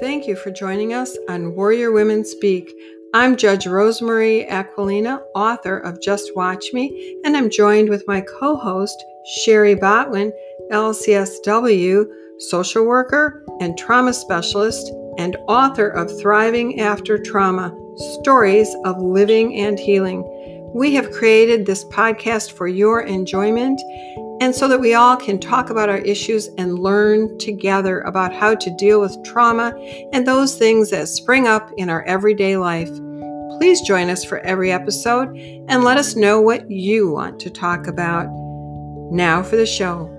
Thank you for joining us on Warrior Women Speak. I'm Judge Rosemarie Aquilina, author of Just Watch Me, and I'm joined with my co host, Shari Botwin, LCSW, social worker and trauma specialist, and author of Thriving After Trauma Stories of Living and Healing. We have created this podcast for your enjoyment and so that we all can talk about our issues and learn together about how to deal with trauma and those things that spring up in our everyday life. Please join us for every episode and let us know what you want to talk about. Now for the show.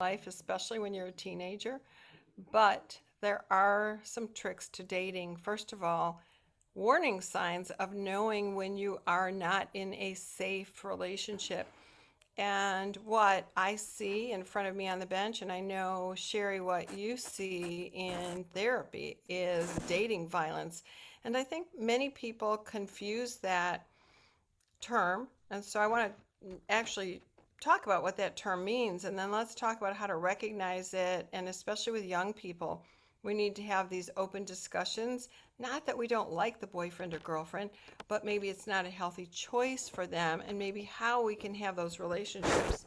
Life, especially when you're a teenager, but there are some tricks to dating. First of all, warning signs of knowing when you are not in a safe relationship. And what I see in front of me on the bench, and I know, Shari, what you see in therapy is dating violence. And I think many people confuse that term. And so I want to actually talk about what that term means. And then let's talk about how to recognize it. And especially with young people, we need to have these open discussions not that we don't like the boyfriend or girlfriend, but maybe it's not a healthy choice for them, and maybe how we can have those relationships.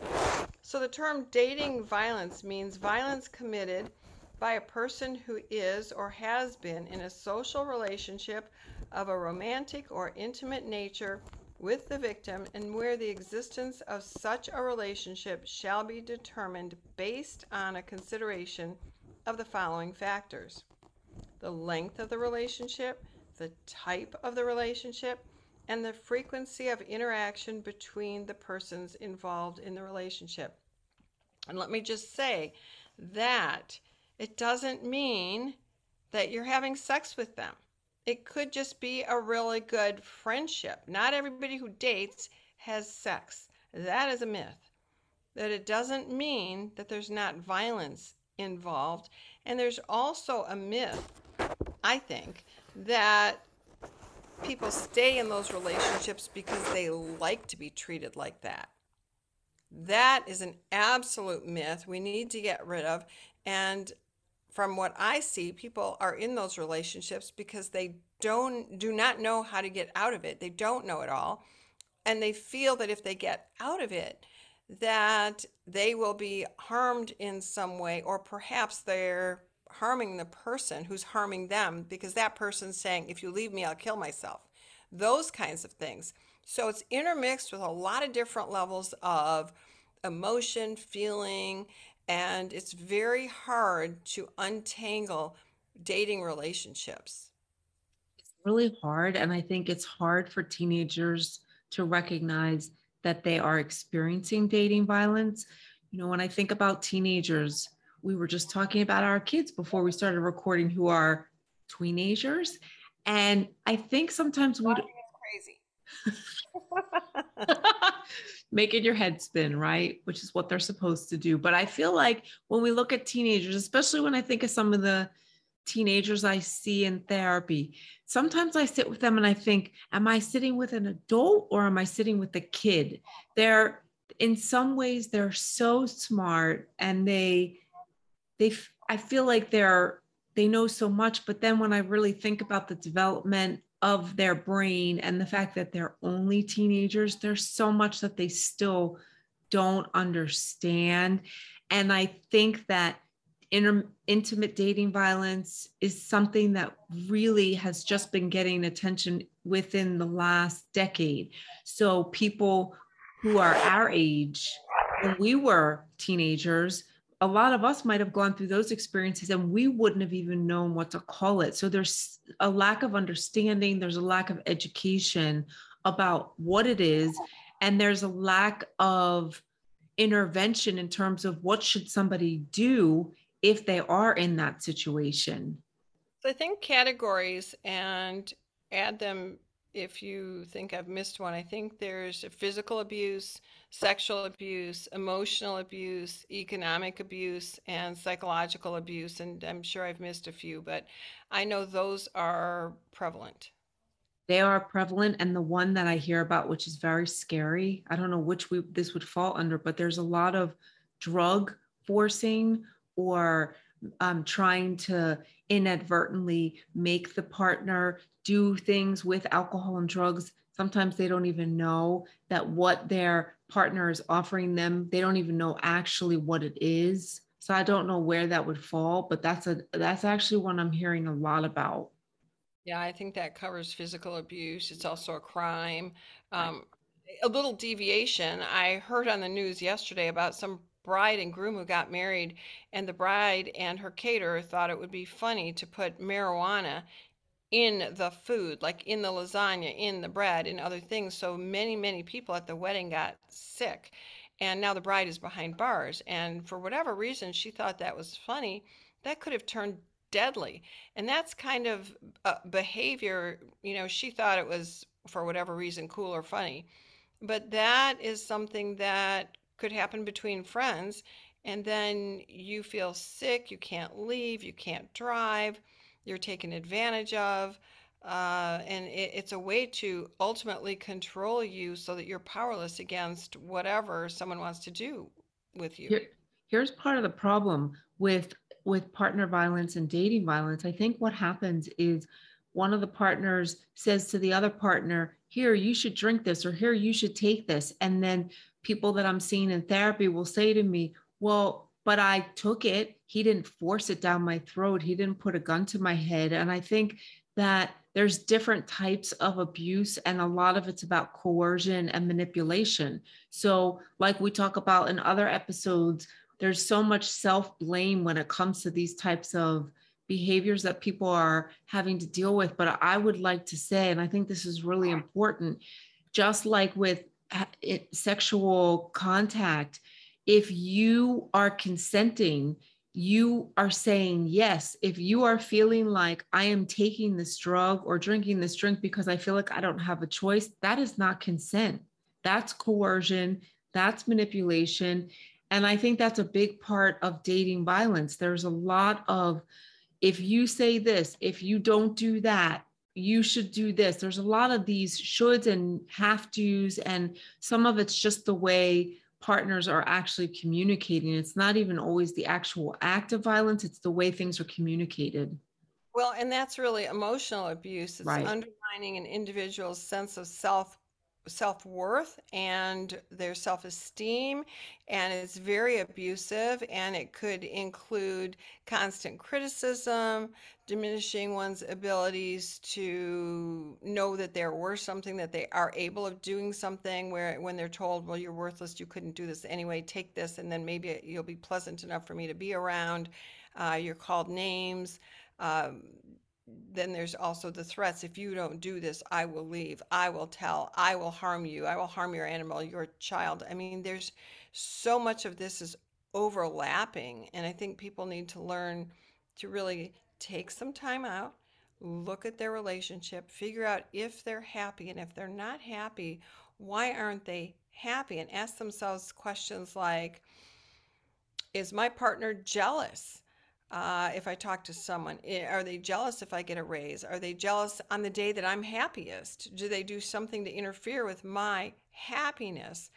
So, the term dating violence means violence committed by a person who is or has been in a social relationship of a romantic or intimate nature with the victim, and where the existence of such a relationship shall be determined based on a consideration of the following factors the length of the relationship, the type of the relationship, and the frequency of interaction between the persons involved in the relationship. And let me just say that it doesn't mean that you're having sex with them. It could just be a really good friendship. Not everybody who dates has sex. That is a myth. That it doesn't mean that there's not violence involved. And there's also a myth I think, that people stay in those relationships because they like to be treated like that. That is an absolute myth we need to get rid of. And from what I see, people are in those relationships because they don't do not know how to get out of it. They don't know it all. And they feel that if they get out of it, that they will be harmed in some way, or perhaps they're harming the person who's harming them because that person's saying, if you leave me, I'll kill myself. Those kinds of things. So it's intermixed with a lot of different levels of emotion, feeling, and it's very hard to untangle dating relationships. It's really hard. And I think it's hard for teenagers to recognize that they are experiencing dating violence. You know, when I think about teenagers, we were just talking about our kids before we started recording who are teenagers. And I think sometimes we crazy. making your head spin, right? Which is what they're supposed to do. But I feel like when we look at teenagers, especially when I think of some of the teenagers I see in therapy, sometimes I sit with them and I think, am I sitting with an adult or am I sitting with a kid? They're in some ways they're so smart and they they I feel like they're they know so much, but then when I really think about the development of their brain and the fact that they're only teenagers, there's so much that they still don't understand. And I think that inter- intimate dating violence is something that really has just been getting attention within the last decade. So people who are our age, when we were teenagers, a lot of us might have gone through those experiences and we wouldn't have even known what to call it. So there's a lack of understanding, there's a lack of education about what it is, and there's a lack of intervention in terms of what should somebody do if they are in that situation. So I think categories and add them if you think I've missed one, I think there's physical abuse, sexual abuse, emotional abuse, economic abuse, and psychological abuse. And I'm sure I've missed a few, but I know those are prevalent. They are prevalent. And the one that I hear about, which is very scary, I don't know which we, this would fall under, but there's a lot of drug forcing or um, trying to inadvertently make the partner do things with alcohol and drugs. Sometimes they don't even know that what their partner is offering them, they don't even know actually what it is. So I don't know where that would fall, but that's a that's actually one I'm hearing a lot about. Yeah, I think that covers physical abuse. It's also a crime. Um, a little deviation. I heard on the news yesterday about some bride and groom who got married, and the bride and her caterer thought it would be funny to put marijuana in the food, like in the lasagna, in the bread, in other things. So many, many people at the wedding got sick. And now the bride is behind bars. And for whatever reason, she thought that was funny. That could have turned deadly. And that's kind of uh, behavior, you know, she thought it was for whatever reason cool or funny. But that is something that could happen between friends. And then you feel sick, you can't leave, you can't drive, you're taken advantage of. Uh, and it, it's a way to ultimately control you so that you're powerless against whatever someone wants to do with you. Here, here's part of the problem with with partner violence and dating violence. I think what happens is one of the partners says to the other partner, "Here, you should drink this," or "Here, you should take this," and then people that I'm seeing in therapy will say to me, Well, but I took it. He didn't force it down my throat. He didn't put a gun to my head. And I think that there's different types of abuse, and a lot of it's about coercion and manipulation. So, like we talk about in other episodes, there's so much self blame when it comes to these types of behaviors that people are having to deal with. But I would like to say, and I think this is really important, just like with Uh, it, sexual contact, if you are consenting, you are saying yes. If you are feeling like I am taking this drug or drinking this drink because I feel like I don't have a choice, that is not consent. That's coercion, that's manipulation. And I think that's a big part of dating violence. There's a lot of, if you say this, if you don't do that, you should do this. There's a lot of these shoulds and have tos, and some of it's just the way partners are actually communicating. It's not even always the actual act of violence, it's the way things are communicated. Well, and that's really emotional abuse. It's right. undermining an individual's sense of self self worth and their self esteem, and it's very abusive. And it could include constant criticism, diminishing one's abilities to know that they're worth something, that they are able of doing something. Where when they're told, "Well, you're worthless, you couldn't do this anyway. Take this, and then maybe you'll be pleasant enough for me to be around." Uh, you're called names. Um, then there's also the threats if you don't do this i will leave. I will tell. I will harm you. I will harm your animal your child. I mean there's so much of this is overlapping and i think people need to learn to really take some time out look at their relationship figure out if they're happy and if they're not happy why aren't they happy? And ask themselves questions like is my partner jealous uh, if I talk to someone? Eh, are they jealous if I get a raise? Are they jealous on the day that I'm happiest? Do they do something to interfere with my happiness?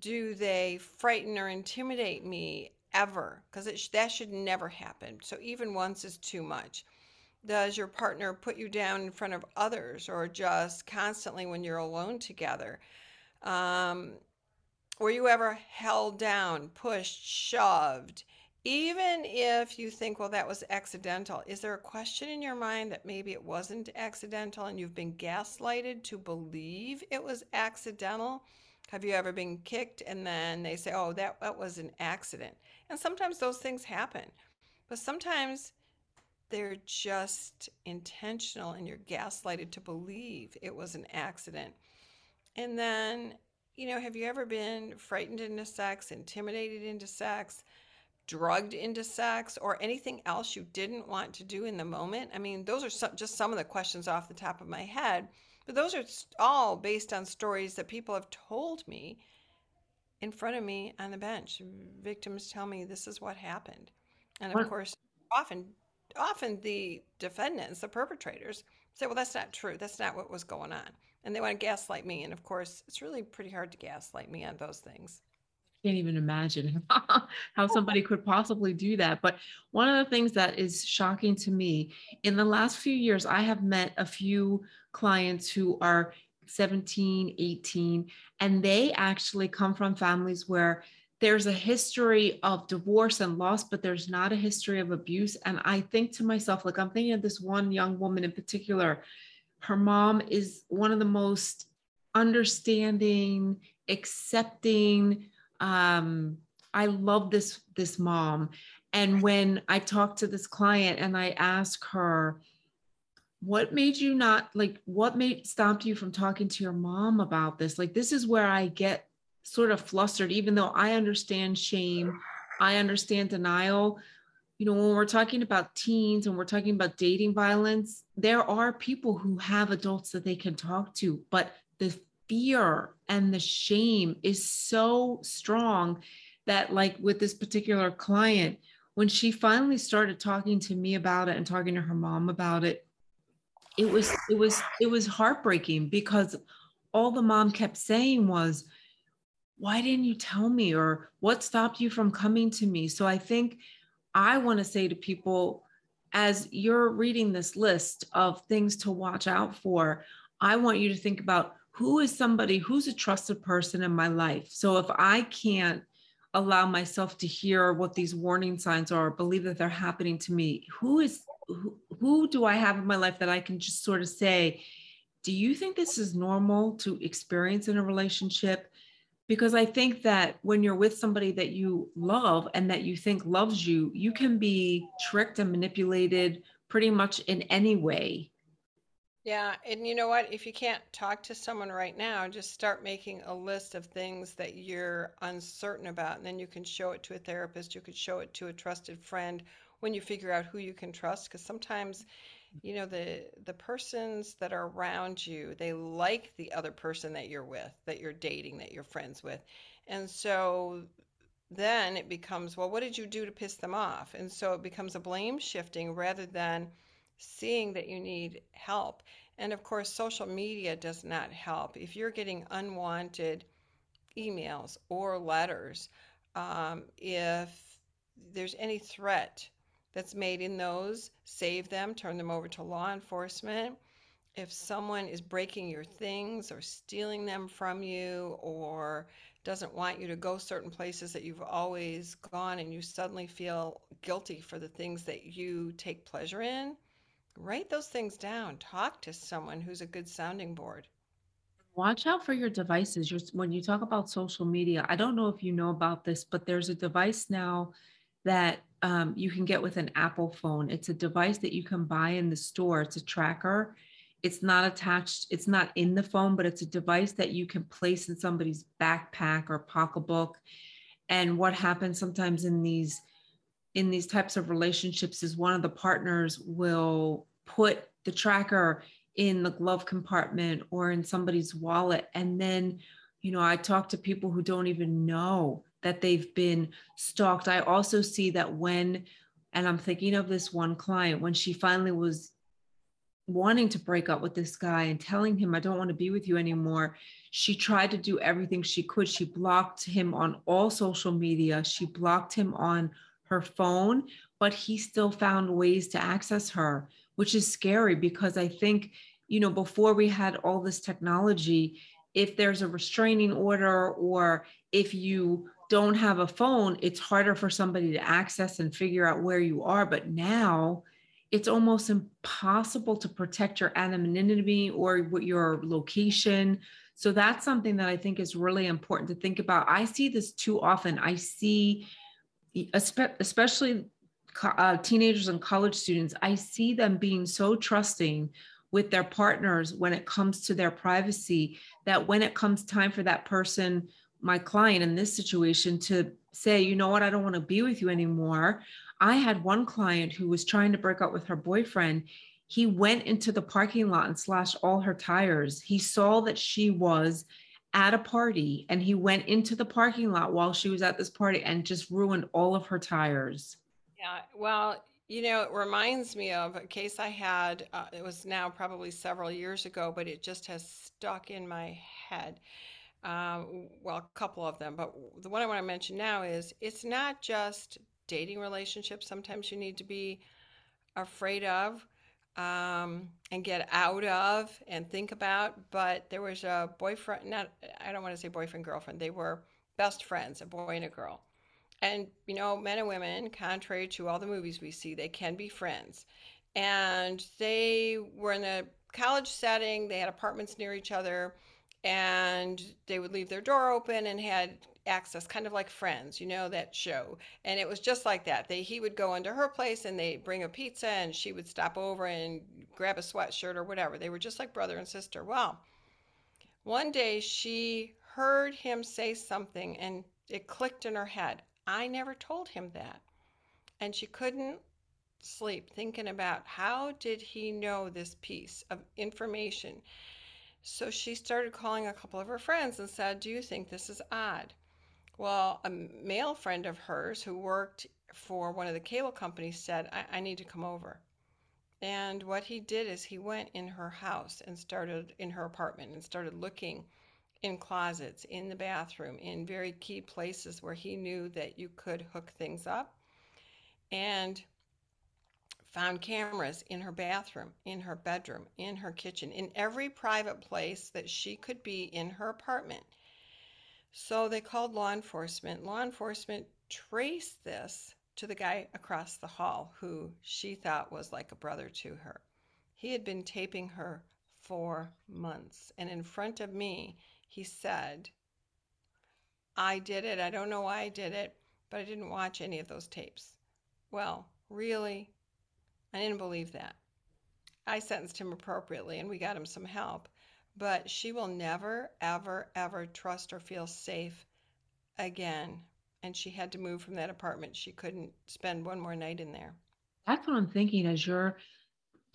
Do they frighten or intimidate me ever? Because sh- that should never happen. So even once is too much. Does your partner put you down in front of others or just constantly when you're alone together? Um, were you ever held down, pushed, shoved? Even if you think, well, that was accidental, is there a question in your mind that maybe it wasn't accidental and you've been gaslighted to believe it was accidental? Have you ever been kicked and then they say, oh, that, that was an accident? And sometimes those things happen, but sometimes they're just intentional and you're gaslighted to believe it was an accident. And then, you know, have you ever been frightened into sex, intimidated into sex? Drugged into sex or anything else you didn't want to do in the moment? I mean, those are some, just some of the questions off the top of my head, but those are all based on stories that people have told me in front of me on the bench. Victims tell me this is what happened. And of course, often often the defendants, the perpetrators, say, well, that's not true. That's not what was going on. And they want to gaslight me. And of course, it's really pretty hard to gaslight me on those things. Can't even imagine how oh, somebody could possibly do that. But one of the things that is shocking to me in the last few years, I have met a few clients who are 17, 18, and they actually come from families where there's a history of divorce and loss, but there's not a history of abuse. And I think to myself, like, I'm thinking of this one young woman in particular. Her mom is one of the most understanding, accepting. Um, I love this this mom. And when I talked to this client and I asked her, what made you not like what made stopped you from talking to your mom about this? Like this is where I get sort of flustered, even though I understand shame, I understand denial. You know, when we're talking about teens and we're talking about dating violence, there are people who have adults that they can talk to, but the fear and the shame is so strong that, like with this particular client, when she finally started talking to me about it and talking to her mom about it, it was it was it was heartbreaking because all the mom kept saying was why didn't you tell me? or what stopped you from coming to me? So i think i want to say to people as you're reading this list of things to watch out for i want you to think about who is somebody who's a trusted person in my life so if i can't allow myself to hear what these warning signs are believe that they're happening to me who is who, who do i have in my life that i can just sort of say do you think this is normal to experience in a relationship because I think that when you're with somebody that you love and that you think loves you, you can be tricked and manipulated pretty much in any way. Yeah, and you know what? If you can't talk to someone right now, just start making a list of things that you're uncertain about, and then you can show it to a therapist, you could show it to a trusted friend when you figure out who you can trust because sometimes you know the the persons that are around you they like the other person that you're with that you're dating that you're friends with and so then it becomes well what did you do to piss them off and so it becomes a blame shifting rather than seeing that you need help and of course social media does not help if you're getting unwanted emails or letters um, if there's any threat that's made in those, save them, turn them over to law enforcement. If someone is breaking your things or stealing them from you or doesn't want you to go certain places that you've always gone and you suddenly feel guilty for the things that you take pleasure in, write those things down. Talk to someone who's a good sounding board. Watch out for your devices. when you talk about social media, I don't know if you know about this, but there's a device now that um, you can get with an Apple phone. It's a device that you can buy in the store. It's a tracker. It's not attached, it's not in the phone, but it's a device that you can place in somebody's backpack or pocketbook. And what happens sometimes in these in these types of relationships is one of the partners will put the tracker in the glove compartment or in somebody's wallet and then you know i talk to people who don't even know that they've been stalked. I also see that when, and I'm thinking of this one client, when she finally was wanting to break up with this guy and telling him, I don't want to be with you anymore, she tried to do everything she could. She blocked him on all social media, she blocked him on her phone, but he still found ways to access her, which is scary because I think, you know, before we had all this technology, if there's a restraining order or if you don't have a phone, it's harder for somebody to access and figure out where you are. But now it's almost impossible to protect your anonymity or your location. So that's something that I think is really important to think about. I see this too often. I see, especially uh, teenagers and college students, I see them being so trusting with their partners when it comes to their privacy that when it comes time for that person my client in this situation to say, you know what, I don't want to be with you anymore. I had one client who was trying to break up with her boyfriend. He went into the parking lot and slashed all her tires. He saw that she was at a party and he went into the parking lot while she was at this party and just ruined all of her tires. Yeah, well, you know, it reminds me of a case I had. Uh, it was now probably several years ago, but it just has stuck in my head. Um, well, a couple of them, but the one I want to mention now is it's not just dating relationships. Sometimes you need to be afraid of um, and get out of and think about. But there was a boyfriend, not, I don't want to say boyfriend, girlfriend. They were best friends, a boy and a girl. And, you know, men and women, contrary to all the movies we see, they can be friends. And they were in a college setting, they had apartments near each other, and they would leave their door open and had access kind of like friends you know that show? And it was just like that. They he would go into her place and they bring a pizza and she would stop over and grab a sweatshirt or whatever. They were just like brother and sister. Well one day she heard him say something and it clicked in her head. I never told him that. And she couldn't sleep thinking about how did he know this piece of information. So she started calling a couple of her friends and said do you think this is odd well, a male friend of hers who worked for one of the cable companies said, I, I need to come over. And what he did is he went in her house and started in her apartment and started looking in closets, in the bathroom, in very key places where he knew that you could hook things up. And found cameras in her bathroom, in her bedroom, in her kitchen, in every private place that she could be in her apartment. So they called law enforcement. Law enforcement traced this to the guy across the hall who she thought was like a brother to her. He had been taping her for months. And in front of me, he said, I did it. I don't know why I did it, but I didn't watch any of those tapes. Well, really? I didn't believe that. I sentenced him appropriately and we got him some help but she will never, ever, ever trust or feel safe again. And she had to move from that apartment. She couldn't spend one more night in there. That's what I'm thinking as you're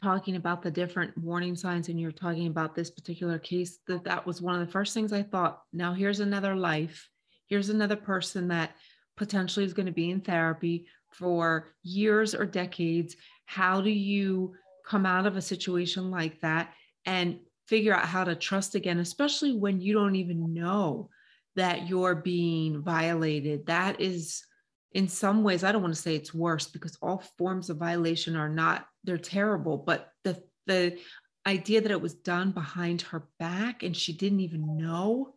talking about the different warning signs and you're talking about this particular case that that was one of the first things I thought now here's another life here's another person that potentially is going to be in therapy for years or decades how do you come out of a situation like that and figure out how to trust again, especially when you don't even know that you're being violated. That is, in some ways, I don't want to say it's worse because all forms of violation are not, they're terrible, but the, the, idea that it was done behind her back and she didn't even know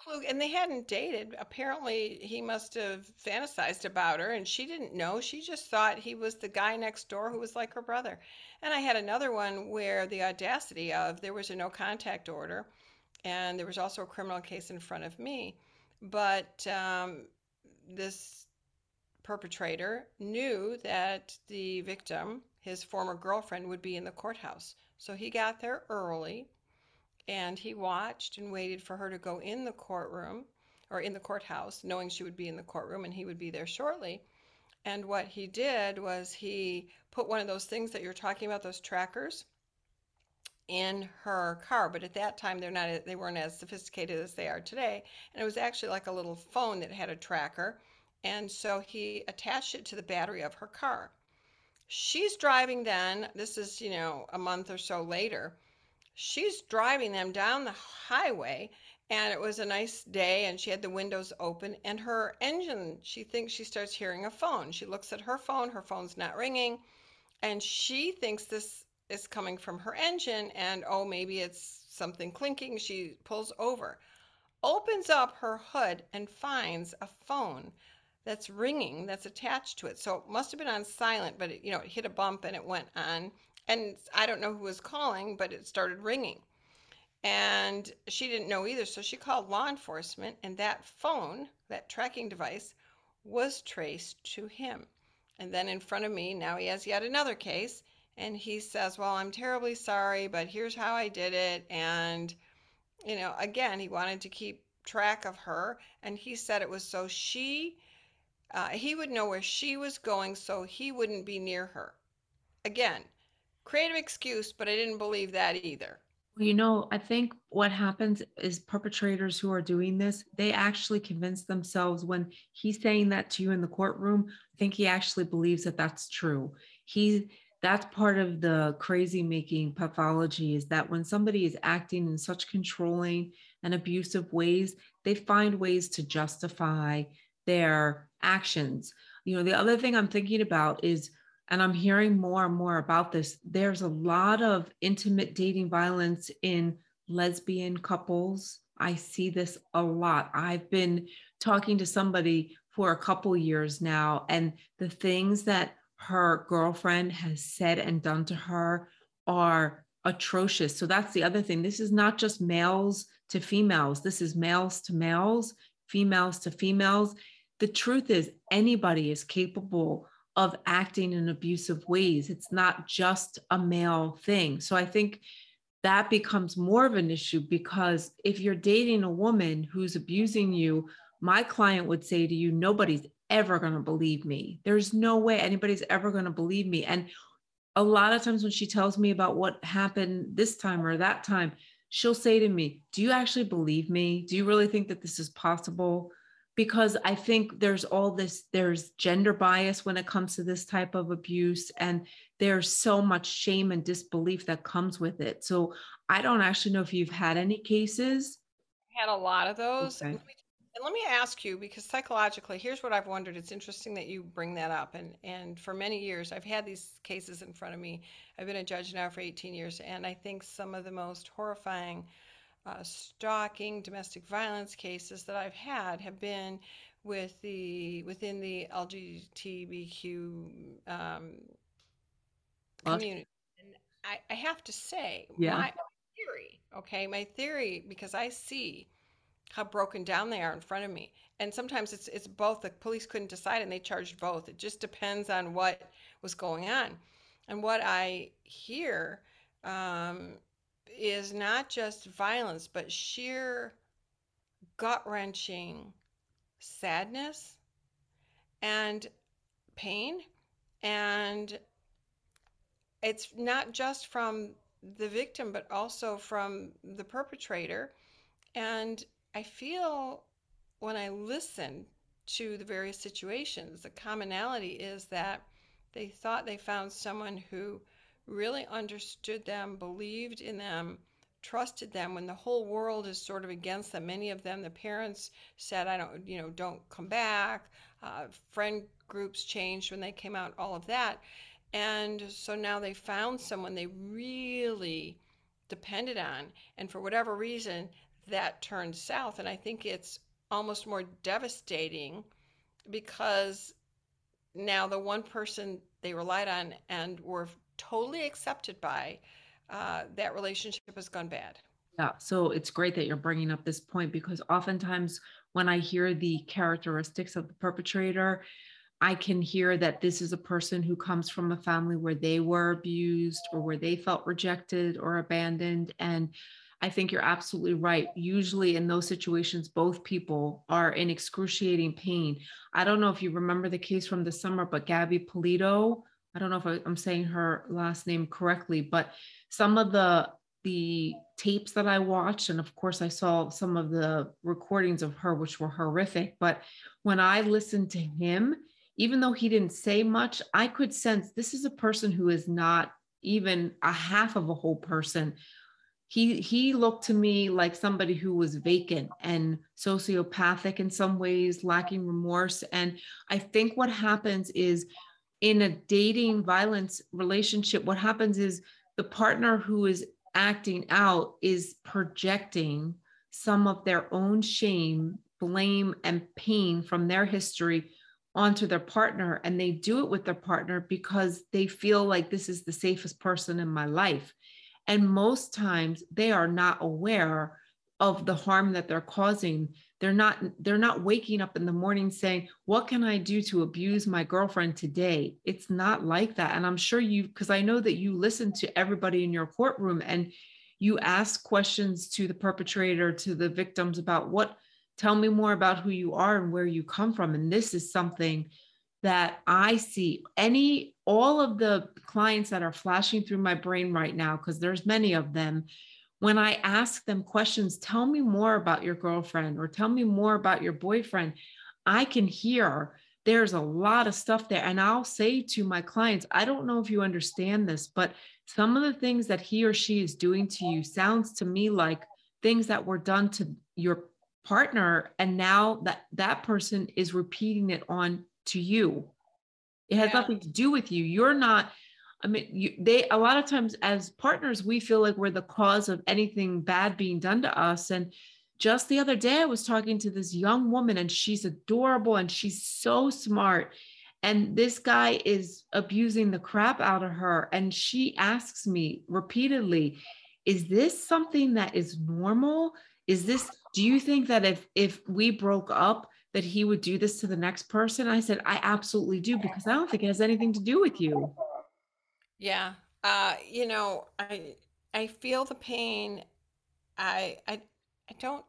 clue. And they hadn't dated. Apparently, he must have fantasized about her, and she didn't know. She just thought he was the guy next door who was like her brother. And I had another one where the audacity of there was a no contact order, and there was also a criminal case in front of me. But um, this perpetrator knew that the victim, his former girlfriend, would be in the courthouse. So he got there early and he watched and waited for her to go in the courtroom or in the courthouse, knowing she would be in the courtroom and he would be there shortly. And what he did was he put one of those things that you're talking about, those trackers, in her car. But at that time, they're not they weren't as sophisticated as they are today. And it was actually like a little phone that had a tracker. And so he attached it to the battery of her car. She's driving then, this is, you know, a month or so later she's driving them down the highway and it was a nice day and she had the windows open and her engine she thinks she starts hearing a phone. She looks at her phone her phone's not ringing and she thinks this is coming from her engine and oh maybe it's something clinking. She pulls over opens up her hood and finds a phone that's ringing that's attached to it. So it must have been on silent but it, you know it hit a bump and it went on and I don't know who was calling, but it started ringing. And she didn't know either. So she called law enforcement, and that phone, that tracking device, was traced to him. And then in front of me, now he has yet another case. And he says, Well, I'm terribly sorry, but here's how I did it. And, you know, again, he wanted to keep track of her. And he said it was so she, uh, he would know where she was going so he wouldn't be near her. Again, creative excuse, but I didn't believe that either. You know, I think what happens is perpetrators who are doing this, they actually convince themselves when he's saying that to you in the courtroom, I think he actually believes that that's true. He that's part of the crazy making pathology is that when somebody is acting in such controlling and abusive ways, they find ways to justify their actions. You know, the other thing I'm thinking about is, and I'm hearing more and more about this, there's a lot of intimate dating violence in lesbian couples. I see this a lot. I've been talking to somebody for a couple years now, and the things that her girlfriend has said and done to her are atrocious. So that's the other thing. This is not just males to females, this is males to males, females to females. The truth is, anybody is capable of acting in abusive ways. It's not just a male thing. So I think that becomes more of an issue because if you're dating a woman who's abusing you, my client would say to you, nobody's ever going to believe me. There's no way anybody's ever going to believe me. And a lot of times when she tells me about what happened this time or that time, she'll say to me, Do you actually believe me? Do you really think that this is possible? Because I think there's all this, there's gender bias when it comes to this type of abuse, and there's so much shame and disbelief that comes with it. So I don't actually know if you've had any cases. I had a lot of those. Okay. And let me ask you, because psychologically, here's what I've wondered. It's interesting that you bring that up. And, and for many years, I've had these cases in front of me. I've been a judge now for 18 years, and I think some of the most horrifying uh, stalking, domestic violence cases that I've had have been with the within the LGBTQ um, community. And I, I, have to say, yeah. my theory, okay, my theory, because I see how broken down they are in front of me. And sometimes it's it's both. The police couldn't decide and they charged both. It just depends on what was going on. And what I hear um, is not just violence, but sheer gut wrenching sadness and pain. And it's not just from the victim, but also from the perpetrator. And I feel when I listen to the various situations, the commonality is that they thought they found someone who really understood them, believed in them, trusted them when the whole world is sort of against them. Many of them, the parents said, I don't, you know, don't come back. Uh, friend groups changed when they came out, all of that. And so now they found someone they really depended on. And for whatever reason, that turned south. And I think it's almost more devastating because now the one person they relied on and were totally accepted by, uh, that relationship has gone bad. Yeah. So it's great that you're bringing up this point because oftentimes when I hear the characteristics of the perpetrator, I can hear that this is a person who comes from a family where they were abused or where they felt rejected or abandoned. And I think you're absolutely right. Usually, in those situations, both people are in excruciating pain. I don't know if you remember the case from the summer, but Gabby Polito, I don't know if I, am saying her last name correctly, but some of the the tapes that I watched, and of course, I saw some of the recordings of her, which were horrific. But when I listened to him, even though he didn't say much, I could sense this is a person who is not even a half of a whole person he he looked to me like somebody who was vacant and sociopathic in some ways lacking remorse and i think what happens is in a dating violence relationship what happens is the partner who is acting out is projecting some of their own shame blame and pain from their history onto their partner and they do it with their partner because they feel like this is the safest person in my life and most times they are not aware of the harm that they're causing. They're not they're not waking up in the morning saying, "What can I do to abuse my girlfriend today?" It's not like that. And I'm sure you because I know that you listen to everybody in your courtroom and you ask questions to the perpetrator, to the victims about what tell me more about who you are and where you come from. And this is something that I see any all of the clients that are flashing through my brain right now because there's many of them when I ask them questions tell me more about your girlfriend or tell me more about your boyfriend I can hear there's a lot of stuff there and I'll say to my clients I don't know if you understand this but some of the things that he or she is doing to you sounds to me like things that were done to your partner and now that that person is repeating it on to you it has Yeah. nothing to do with you you're not i mean you, they a lot of times as partners we feel like we're the cause of anything bad being done to us. And just the other day i was talking to this young woman and she's adorable and she's so smart. And this guy is abusing the crap out of her. And she asks me repeatedly is this something that is normal? Is this do you think that if if we broke up that he would do this to the next person? I said i absolutely do because i don't think it has anything to do with you Yeah. Uh, you know, I I feel the pain. I I I don't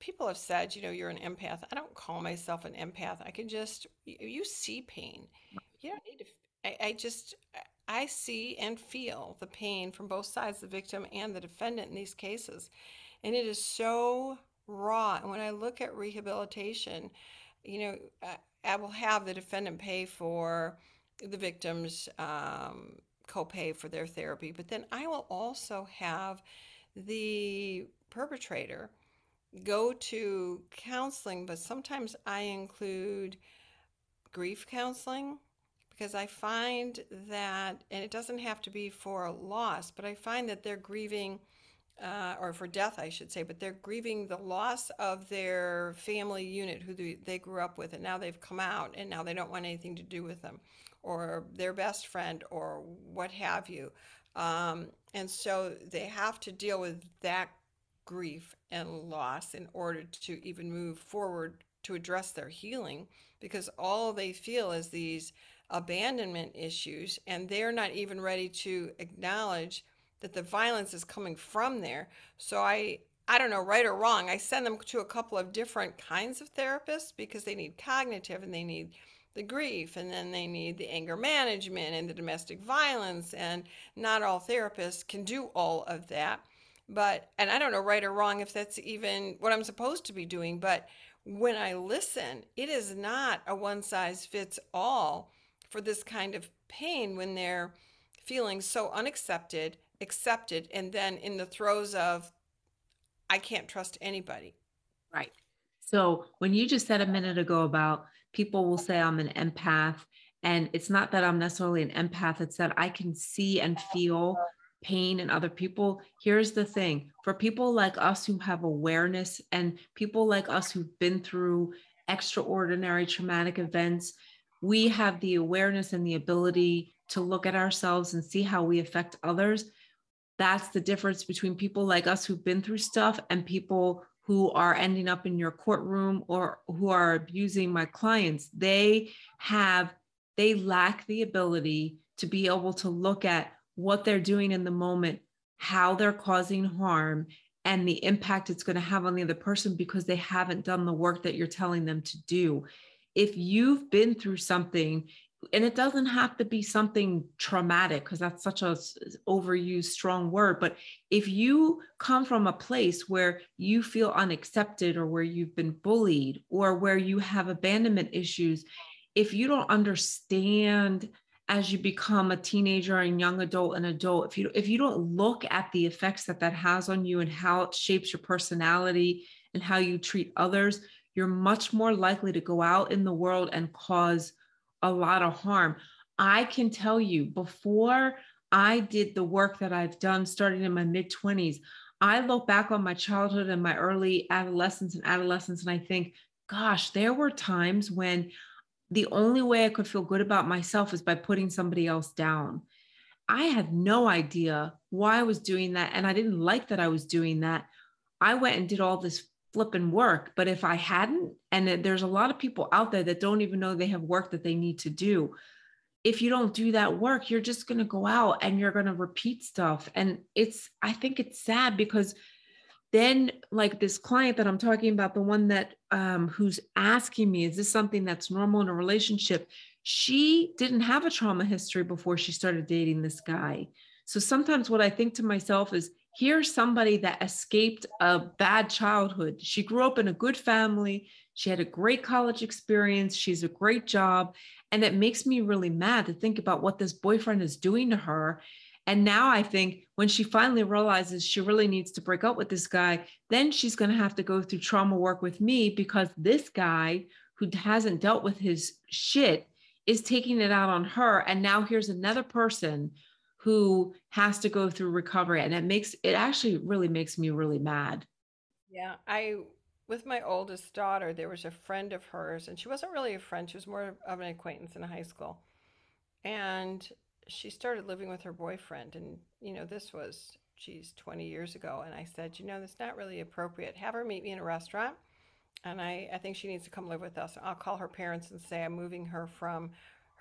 people have said, you know, you're an empath. I don't call myself an empath. I can just you, you see pain. You don't need to I, I just I see and feel the pain from both sides, the victim and the defendant in these cases. And it is so raw. And when I look at rehabilitation, you know, I, I will have the defendant pay for the victim's um, copay for their therapy, but then I will also have the perpetrator go to counseling, but sometimes I include grief counseling because I find that, and it doesn't have to be for loss, but I find that they're grieving, uh, or for death, I should say, but they're grieving the loss of their family unit who they grew up with, and now they've come out, and now they don't want anything to do with them, or their best friend, or what have you. Um, and so they have to deal with that grief and loss in order to even move forward to address their healing because all they feel is these abandonment issues and they're not even ready to acknowledge that the violence is coming from there so i i don't know right or wrong i send them to a couple of different kinds of therapists because they need cognitive and they need the grief and then they need the anger management and the domestic violence and not all therapists can do all of that but and i don't know right or wrong if that's even what i'm supposed to be doing but when i listen it is not a one size fits all for this kind of pain when they're feeling so unaccepted accepted and then in the throes of i can't trust anybody Right. So when you just said a minute ago about people will say I'm an empath, and it's not that I'm necessarily an empath, it's that I can see and feel pain in other people. Here's the thing for people like us who have awareness and people like us who've been through extraordinary traumatic events, we have the awareness and the ability to look at ourselves and see how we affect others. That's the difference between people like us who've been through stuff and people who are ending up in your courtroom or who are abusing my clients they have they lack the ability to be able to look at what they're doing in the moment how they're causing harm and the impact it's going to have on the other person because they haven't done the work that you're telling them to do. If you've been through something and it doesn't have to be something traumatic because that's such a overused strong word but if you come from a place where you feel unaccepted or where you've been bullied or where you have abandonment issues if you don't understand as you become a teenager and young adult and adult if you if you don't look at the effects that that has on you and how it shapes your personality and how you treat others you're much more likely to go out in the world and cause a lot of harm i can tell you before I did the work that I've done starting in my mid 20s. I look back on my childhood and my early adolescence and adolescence, and I think, gosh, there were times when the only way I could feel good about myself is by putting somebody else down. I had no idea why I was doing that. And I didn't like that I was doing that. I went and did all this flipping work. But if I hadn't, and there's a lot of people out there that don't even know they have work that they need to do if you don't do that work, you're just going to go out and you're going to repeat stuff. And it's, I think it's sad because then like this client that I'm talking about, the one that um, who's asking me, is this something that's normal in a relationship? She didn't have a trauma history before she started dating this guy. So sometimes what I think to myself is, here's somebody that escaped a bad childhood. She grew up in a good family. She had a great college experience. She's a great job. And it makes me really mad to think about what this boyfriend is doing to her. And now I think when she finally realizes she really needs to break up with this guy, then she's going to have to go through trauma work with me because this guy who hasn't dealt with his shit is taking it out on her. And now here's another person who has to go through recovery. And it makes it actually really makes me really mad. Yeah, I with my oldest daughter, there was a friend of hers, and she wasn't really a friend, she was more of an acquaintance in high school. And she started living with her boyfriend, and you know, this was geez, 20 years ago. And I said, you know, that's not really appropriate. Have her meet me in a restaurant. And I, I think she needs to come live with us. I'll call her parents and say I'm moving her from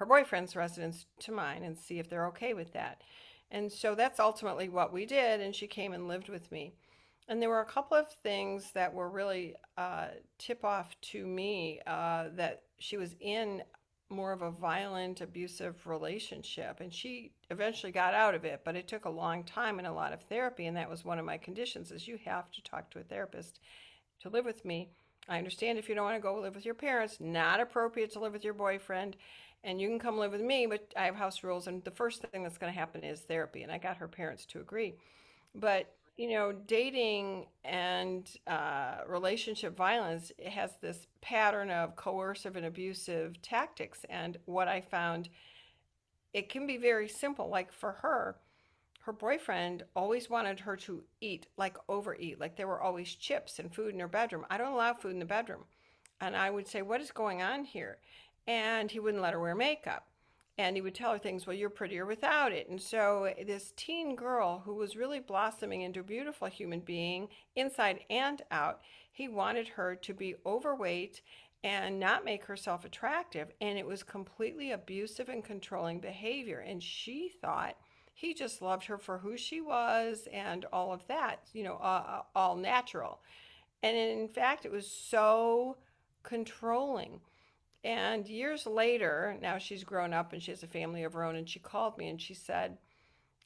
her boyfriend's residence to mine and see if they're okay with that. And so that's ultimately what we did. And she came and lived with me. And there were a couple of things that were really uh, tip off to me uh, that she was in more of a violent, abusive relationship. And she eventually got out of it, but it took a long time and a lot of therapy. And that was one of my conditions is you have to talk to a therapist to live with me. I understand if you don't want to go live with your parents, not appropriate to live with your boyfriend, and you can come live with me, but I have house rules. And the first thing that's going to happen is therapy. And I got her parents to agree. But you know, dating and uh, relationship violence has this pattern of coercive and abusive tactics. And what I found, it can be very simple. Like for her, her boyfriend always wanted her to eat, like overeat, like there were always chips and food in her bedroom. I don't allow food in the bedroom. And I would say, What is going on here? And he wouldn't let her wear makeup. And he would tell her things well you're prettier without it. And so this teen girl who was really blossoming into a beautiful human being inside and out he wanted her to be overweight and not make herself attractive. And it was completely abusive and controlling behavior. And she thought he just loved her for who she was and all of that you know uh, all natural. And in fact it was so controlling and years later, now she's grown up and she has a family of her own, and she called me and she said,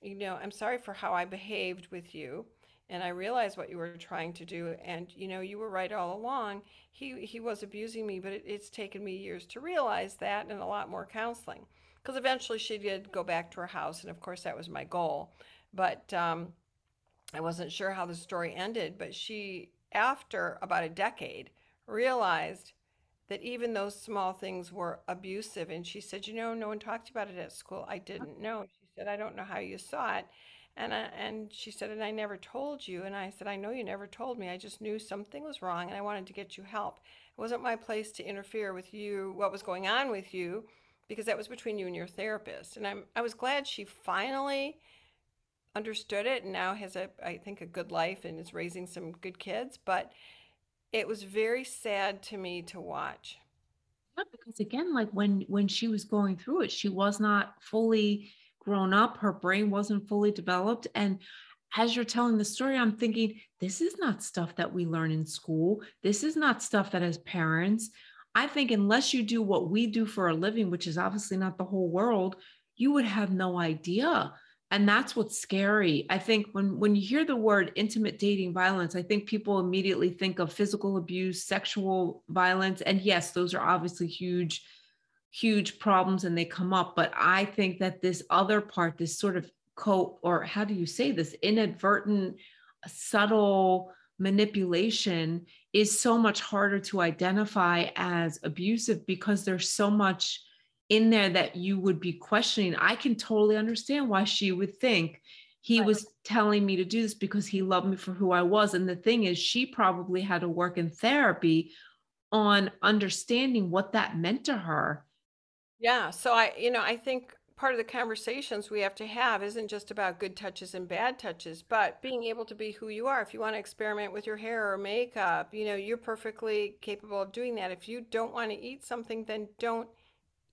You know, I'm sorry for how I behaved with you. And I realized what you were trying to do. And, you know, you were right all along. He, he was abusing me, but it, it's taken me years to realize that and a lot more counseling. Because eventually she did go back to her house. And of course, that was my goal. But um, I wasn't sure how the story ended. But she, after about a decade, realized that even those small things were abusive. And she said, You know, no one talked about it at school. I didn't know. She said, I don't know how you saw it. And, I, and she said, And I never told you. And I said, I know you never told me. I just knew something was wrong and I wanted to get you help. It wasn't my place to interfere with you, what was going on with you, because that was between you and your therapist. And I'm, I was glad she finally understood it and now has a, I think, a good life and is raising some good kids. But it was very sad to me to watch. Yeah, because again, like when when she was going through it, she was not fully grown up. Her brain wasn't fully developed. And as you're telling the story, I'm thinking, this is not stuff that we learn in school. This is not stuff that as parents, I think unless you do what we do for a living, which is obviously not the whole world, you would have no idea and that's what's scary. I think when when you hear the word intimate dating violence i think people immediately think of physical abuse sexual violence and yes those are obviously huge huge problems and they come up but i think that this other part this sort of co or how do you say this inadvertent subtle manipulation is so much harder to identify as abusive because there's so much in there that you would be questioning, I can totally understand why she would think he right. was telling me to do this because he loved me for who I was. And the thing is, she probably had to work in therapy on understanding what that meant to her. Yeah. So I, you know, I think part of the conversations we have to have isn't just about good touches and bad touches, but being able to be who you are. If you want to experiment with your hair or makeup, you know, you're perfectly capable of doing that. If you don't want to eat something, then don't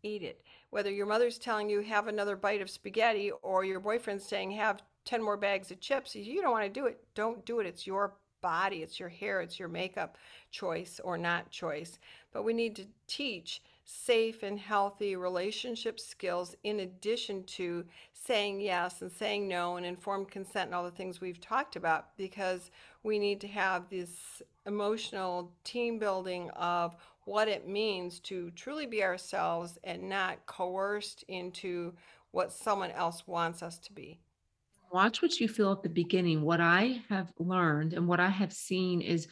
eat it. Whether your mother's telling you have another bite of spaghetti or your boyfriend's saying have 10 more bags of chips, you don't want to do it, don't do it. It's your body, it's your hair, it's your makeup choice or not choice. But we need to teach safe and healthy relationship skills in addition to saying yes and saying no and informed consent and all the things we've talked about because we need to have this emotional team building of what it means to truly be ourselves and not coerced into what someone else wants us to be. watch what you feel at the beginning. What I have learned and what I have seen is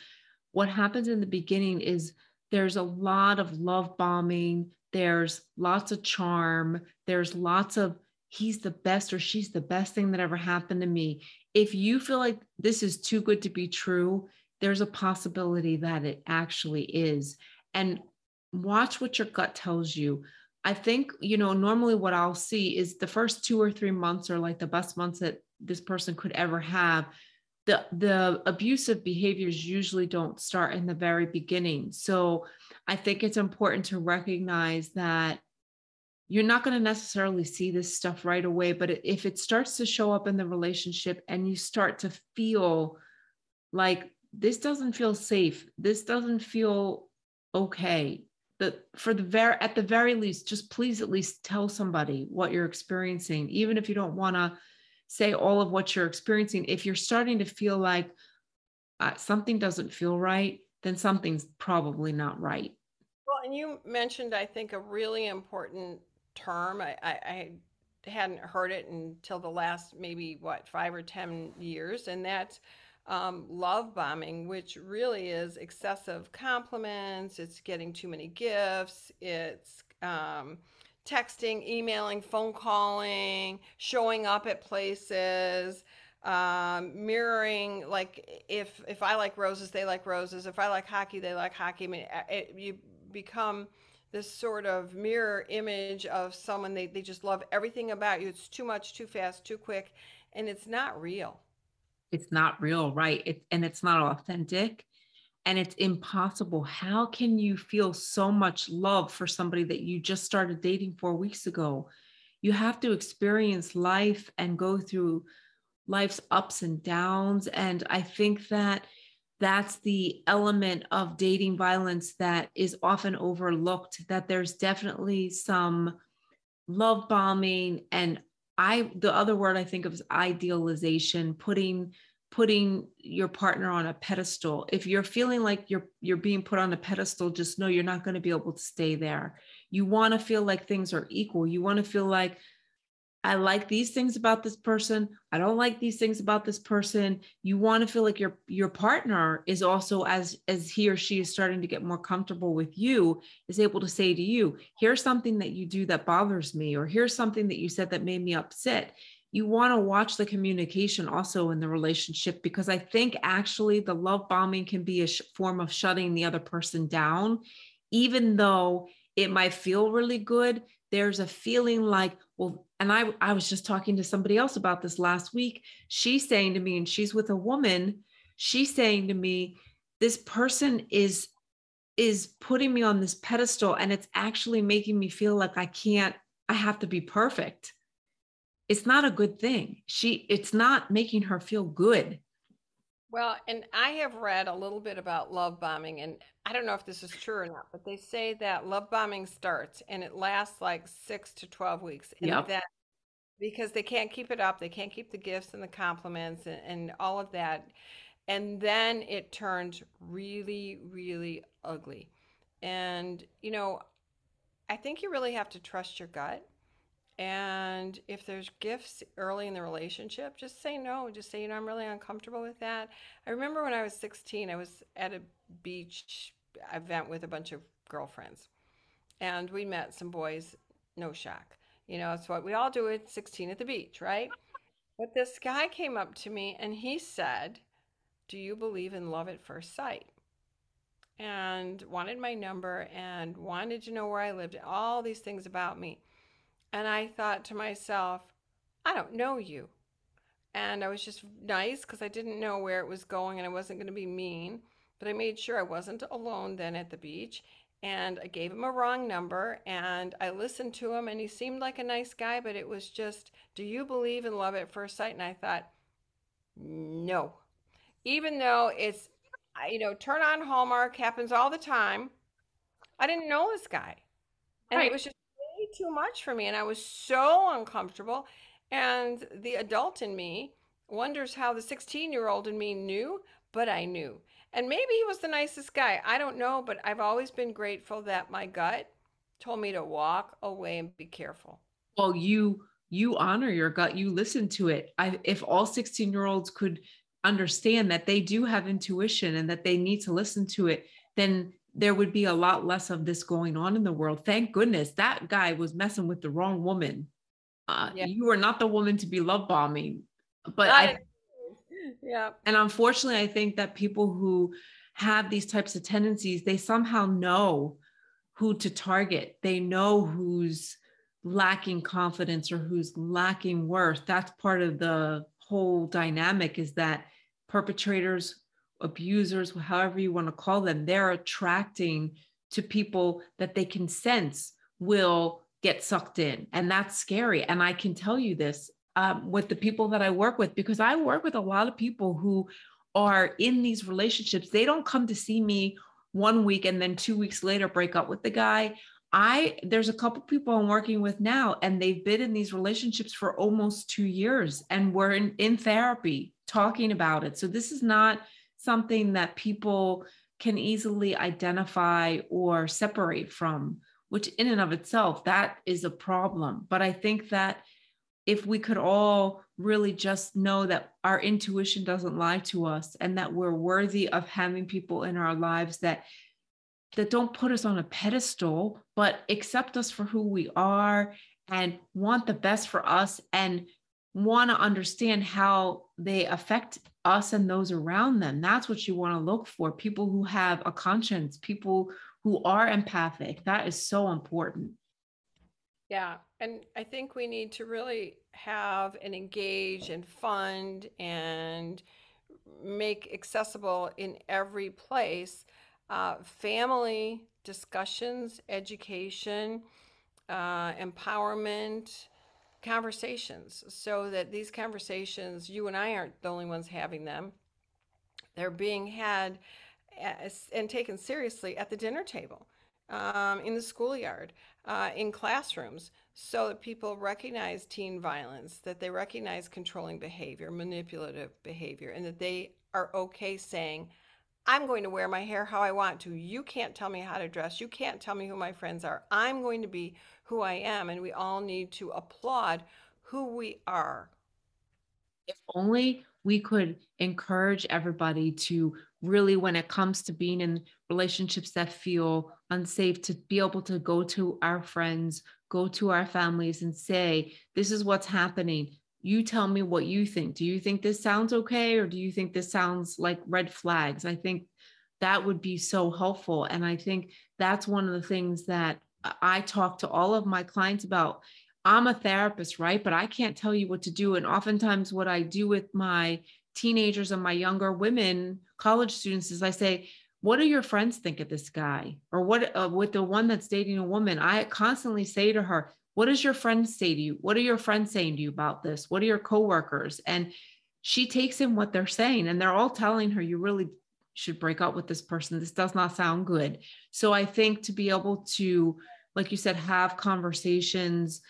what happens in the beginning is there's a lot of love bombing, there's lots of charm, there's lots of he's the best or she's the best thing that ever happened to me. If you feel like this is too good to be true, there's a possibility that it actually is. And watch what your gut tells you. I think, you know, normally what I'll see is the first two or three months are like the best months that this person could ever have. The, the abusive behaviors usually don't start in the very beginning. So I think it's important to recognize that you're not going to necessarily see this stuff right away, but if it starts to show up in the relationship and you start to feel like this doesn't feel safe, this doesn't feel okay, that for the very at the very least just please at least tell somebody what you're experiencing even if you don't want to say all of what you're experiencing. If you're starting to feel like uh, something doesn't feel right then something's probably not right. Well and you mentioned i think a really important term. I, I, I hadn't heard it until the last maybe what five or ten years and that's um, love bombing, which really is excessive compliments, it's getting too many gifts, it's um, texting, emailing, phone calling, showing up at places, um, mirroring. Like if if I like roses, they like roses. If I like hockey, they like hockey. I mean, it, you become this sort of mirror image of someone they, they just love everything about you. It's too much, too fast, too quick, and it's not real it's not real, right? It, and it's not authentic and it's impossible. How can you feel so much love for somebody that you just started dating four weeks ago? You have to experience life and go through life's ups and downs. And I think that that's the element of dating violence that is often overlooked, that there's definitely some love bombing and I the other word I think of is idealization, putting putting your partner on a pedestal. If you're feeling like you're you're being put on a pedestal, just know you're not going to be able to stay there. You want to feel like things are equal. You want to feel like I like these things about this person. I don't like these things about this person. You want to feel like your your partner is also as as he or she is starting to get more comfortable with you is able to say to you, here's something that you do that bothers me or here's something that you said that made me upset. You want to watch the communication also in the relationship because I think actually the love bombing can be a sh- form of shutting the other person down even though it might feel really good there's a feeling like well and i i was just talking to somebody else about this last week. She's saying to me and she's with a woman she's saying to me this person is is putting me on this pedestal and it's actually making me feel like i can't i have to be perfect. It's not a good thing. She it's not making her feel good well, and I have read a little bit about love bombing, and I don't know if this is true or not, but they say that love bombing starts and it lasts like six to 12 weeks. And yep. that because they can't keep it up, they can't keep the gifts and the compliments and, and all of that. And then it turns really, really ugly. And, you know, I think you really have to trust your gut. And if there's gifts early in the relationship, just say no. Just say, you know, I'm really uncomfortable with that. I remember when I was 16, I was at a beach event with a bunch of girlfriends. And we met some boys, no shock. You know, it's what we all do at 16 at the beach, right? But this guy came up to me and he said, Do you believe in love at first sight? And wanted my number and wanted to know where I lived, all these things about me. And I thought to myself, I don't know you. And I was just nice because I didn't know where it was going and I wasn't going to be mean. But I made sure I wasn't alone then at the beach. And I gave him a wrong number and I listened to him and he seemed like a nice guy, but it was just, do you believe in love at first sight? And I thought, no. Even though it's, you know, turn on Hallmark happens all the time. I didn't know this guy. And right. it was just too much for me and I was so uncomfortable. And the adult in me wonders how the 16 year old in me knew, but I knew. And maybe he was the nicest guy. I don't know, but I've always been grateful that my gut told me to walk away and be careful. Well, you you honor your gut, you listen to it. I, if all 16 year olds could understand that they do have intuition and that they need to listen to it, then there would be a lot less of this going on in the world. Thank goodness that guy was messing with the wrong woman. Uh, yeah. You are not the woman to be love bombing. But I, yeah. And unfortunately, I think that people who have these types of tendencies, they somehow know who to target. They know who's lacking confidence or who's lacking worth. That's part of the whole dynamic is that perpetrators, abusers, however you want to call them, they're attracting to people that they can sense will get sucked in. And that's scary. And I can tell you this um, with the people that I work with, because I work with a lot of people who are in these relationships. They don't come to see me one week and then two weeks later break up with the guy. I there's a couple people I'm working with now, and they've been in these relationships for almost two years, and we're in, in therapy talking about it. So this is not something that people can easily identify or separate from, which in and of itself that is a problem. But I think that if we could all really just know that our intuition doesn't lie to us and that we're worthy of having people in our lives that that don't put us on a pedestal but accept us for who we are and want the best for us and want to understand how they affect us and those around them. That's what you want to look for people who have a conscience people who are empathic. That is so important. Yeah and i think we need to really have and engage and fund and make accessible in every place uh, family discussions, education, uh, empowerment, conversations, so that these conversations, you and I aren't the only ones having them. They're being had as, and taken seriously at the dinner table, um, in the schoolyard, uh, in classrooms, so that people recognize teen violence, that they recognize controlling behavior, manipulative behavior, and that they are okay saying, I'm going to wear my hair how I want to. You can't tell me how to dress. You can't tell me who my friends are. I'm going to be who I am. And we all need to applaud who we are. If only we could encourage everybody to really, when it comes to being in relationships that feel unsafe, to be able to go to our friends, go to our families and say, This is what's happening you tell me what you think. Do you think this sounds okay? Or do you think this sounds like red flags? I think that would be so helpful. And I think that's one of the things that I talk to all of my clients about. I'm a therapist, right? But I can't tell you what to do. And oftentimes, what I do with my teenagers and my younger women, college students, is I say, what do your friends think of this guy or what uh, with the one that's dating a woman i constantly say to her what does your friends say to you? What are your friends saying to you about this? What are your coworkers? And she takes in what they're saying, and they're all telling her, you really should break up with this person. This does not sound good. So I think to be able to, like you said, have conversations.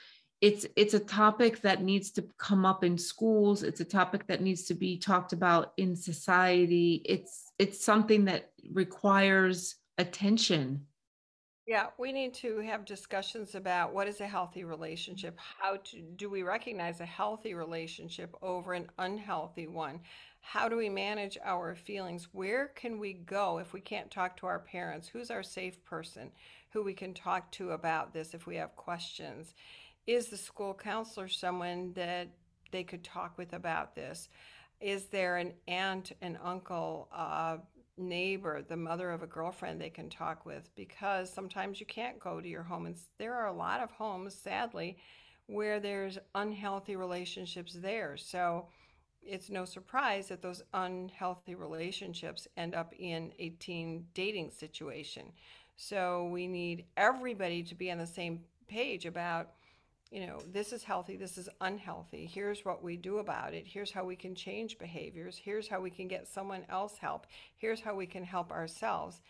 It's it's a topic that needs to come up in schools. It's a topic that needs to be talked about in society. It's it's something that requires attention yeah, we need to have discussions about what is a healthy relationship? How to do we recognize a healthy relationship over an unhealthy one? How do we manage our feelings? Where can we go if we can't talk to our parents? Who's our safe person who we can talk to about this if we have questions? Is the school counselor someone that they could talk with about this? Is there an aunt, an uncle, neighbor, the mother of a girlfriend they can talk with because sometimes you can't go to your home. And there are a lot of homes, sadly, where there's unhealthy relationships there. So it's no surprise that those unhealthy relationships end up in a teen dating situation. So we need everybody to be on the same page about you know, this is healthy, this is unhealthy. Here's what we do about it. Here's how we can change behaviors. Here's how we can get someone else help. Here's how we can help ourselves.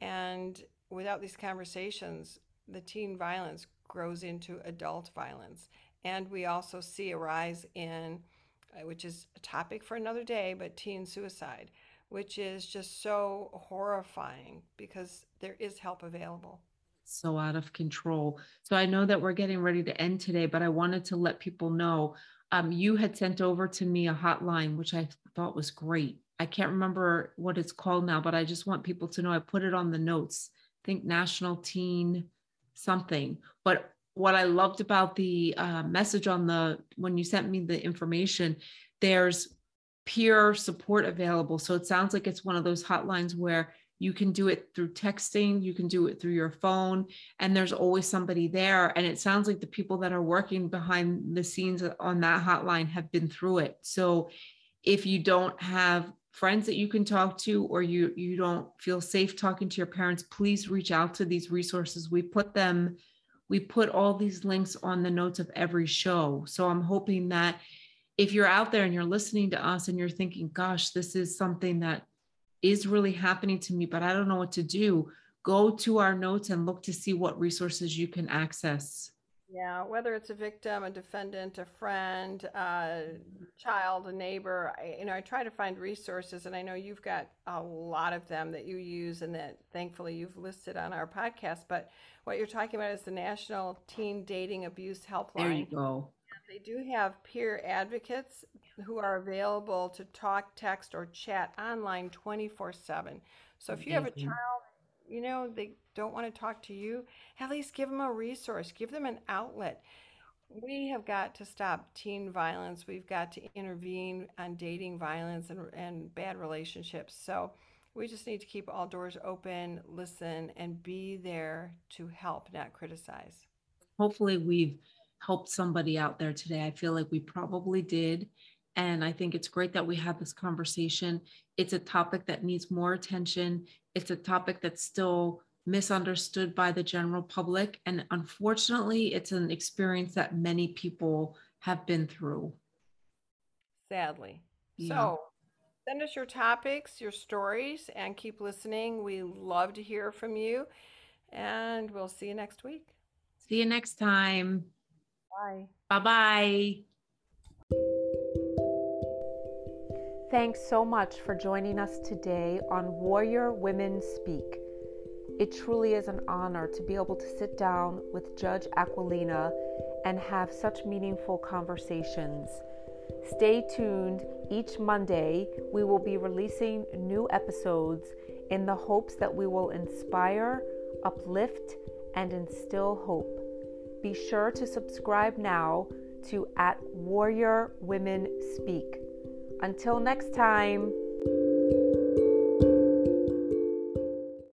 And without these conversations, the teen violence grows into adult violence. And we also see a rise in, which is a topic for another day, but teen suicide, which is just so horrifying because there is help available so out of control. So I know that we're getting ready to end today, but I wanted to let people know um, you had sent over to me a hotline, which I thought was great. I can't remember what it's called now, but I just want people to know I put it on the notes. Think National Teen something. But what I loved about the uh, message on the when you sent me the information, there's peer support available. So it sounds like it's one of those hotlines where you can do it through texting, you can do it through your phone, and there's always somebody there. And it sounds like the people that are working behind the scenes on that hotline have been through it. So if you don't have friends that you can talk to or you you don't feel safe talking to your parents please reach out to these resources we put them we put all these links on the notes of every show so i'm hoping that if you're out there and you're listening to us and you're thinking gosh this is something that is really happening to me, but I don't know what to do, go to our notes and look to see what resources you can access. Yeah, whether it's a victim, a defendant, a friend, a child, a neighbor, I, you know, I try to find resources, and I know you've got a lot of them that you use, and that thankfully you've listed on our podcast. But what you're talking about is the National Teen Dating Abuse Helpline. There you go. They do have peer advocates who are available to talk, text, or chat online 24 7. So if you have a child, you know, they don't want to talk to you, at least give them a resource, give them an outlet. We have got to stop teen violence. We've got to intervene on dating violence and, and bad relationships. So we just need to keep all doors open, listen, and be there to help, not criticize. Hopefully, we've helped somebody out there today. I feel like we probably did. And I think it's great that we have this conversation. It's a topic that needs more attention. It's a topic that's still misunderstood by the general public. And unfortunately, it's an experience that many people have been through. Sadly. Yeah. So send us your topics, your stories, and keep listening. We love to hear from you. And we'll see you next week. See you next time. Bye. Bye bye. Thanks so much for joining us today on Warrior Women Speak. It truly is an honor to be able to sit down with Judge Aquilina and have such meaningful conversations. Stay tuned. Each Monday, we will be releasing new episodes in the hopes that we will inspire, uplift, and instill hope. Be sure to subscribe now to at Warrior Women Speak. Until next time.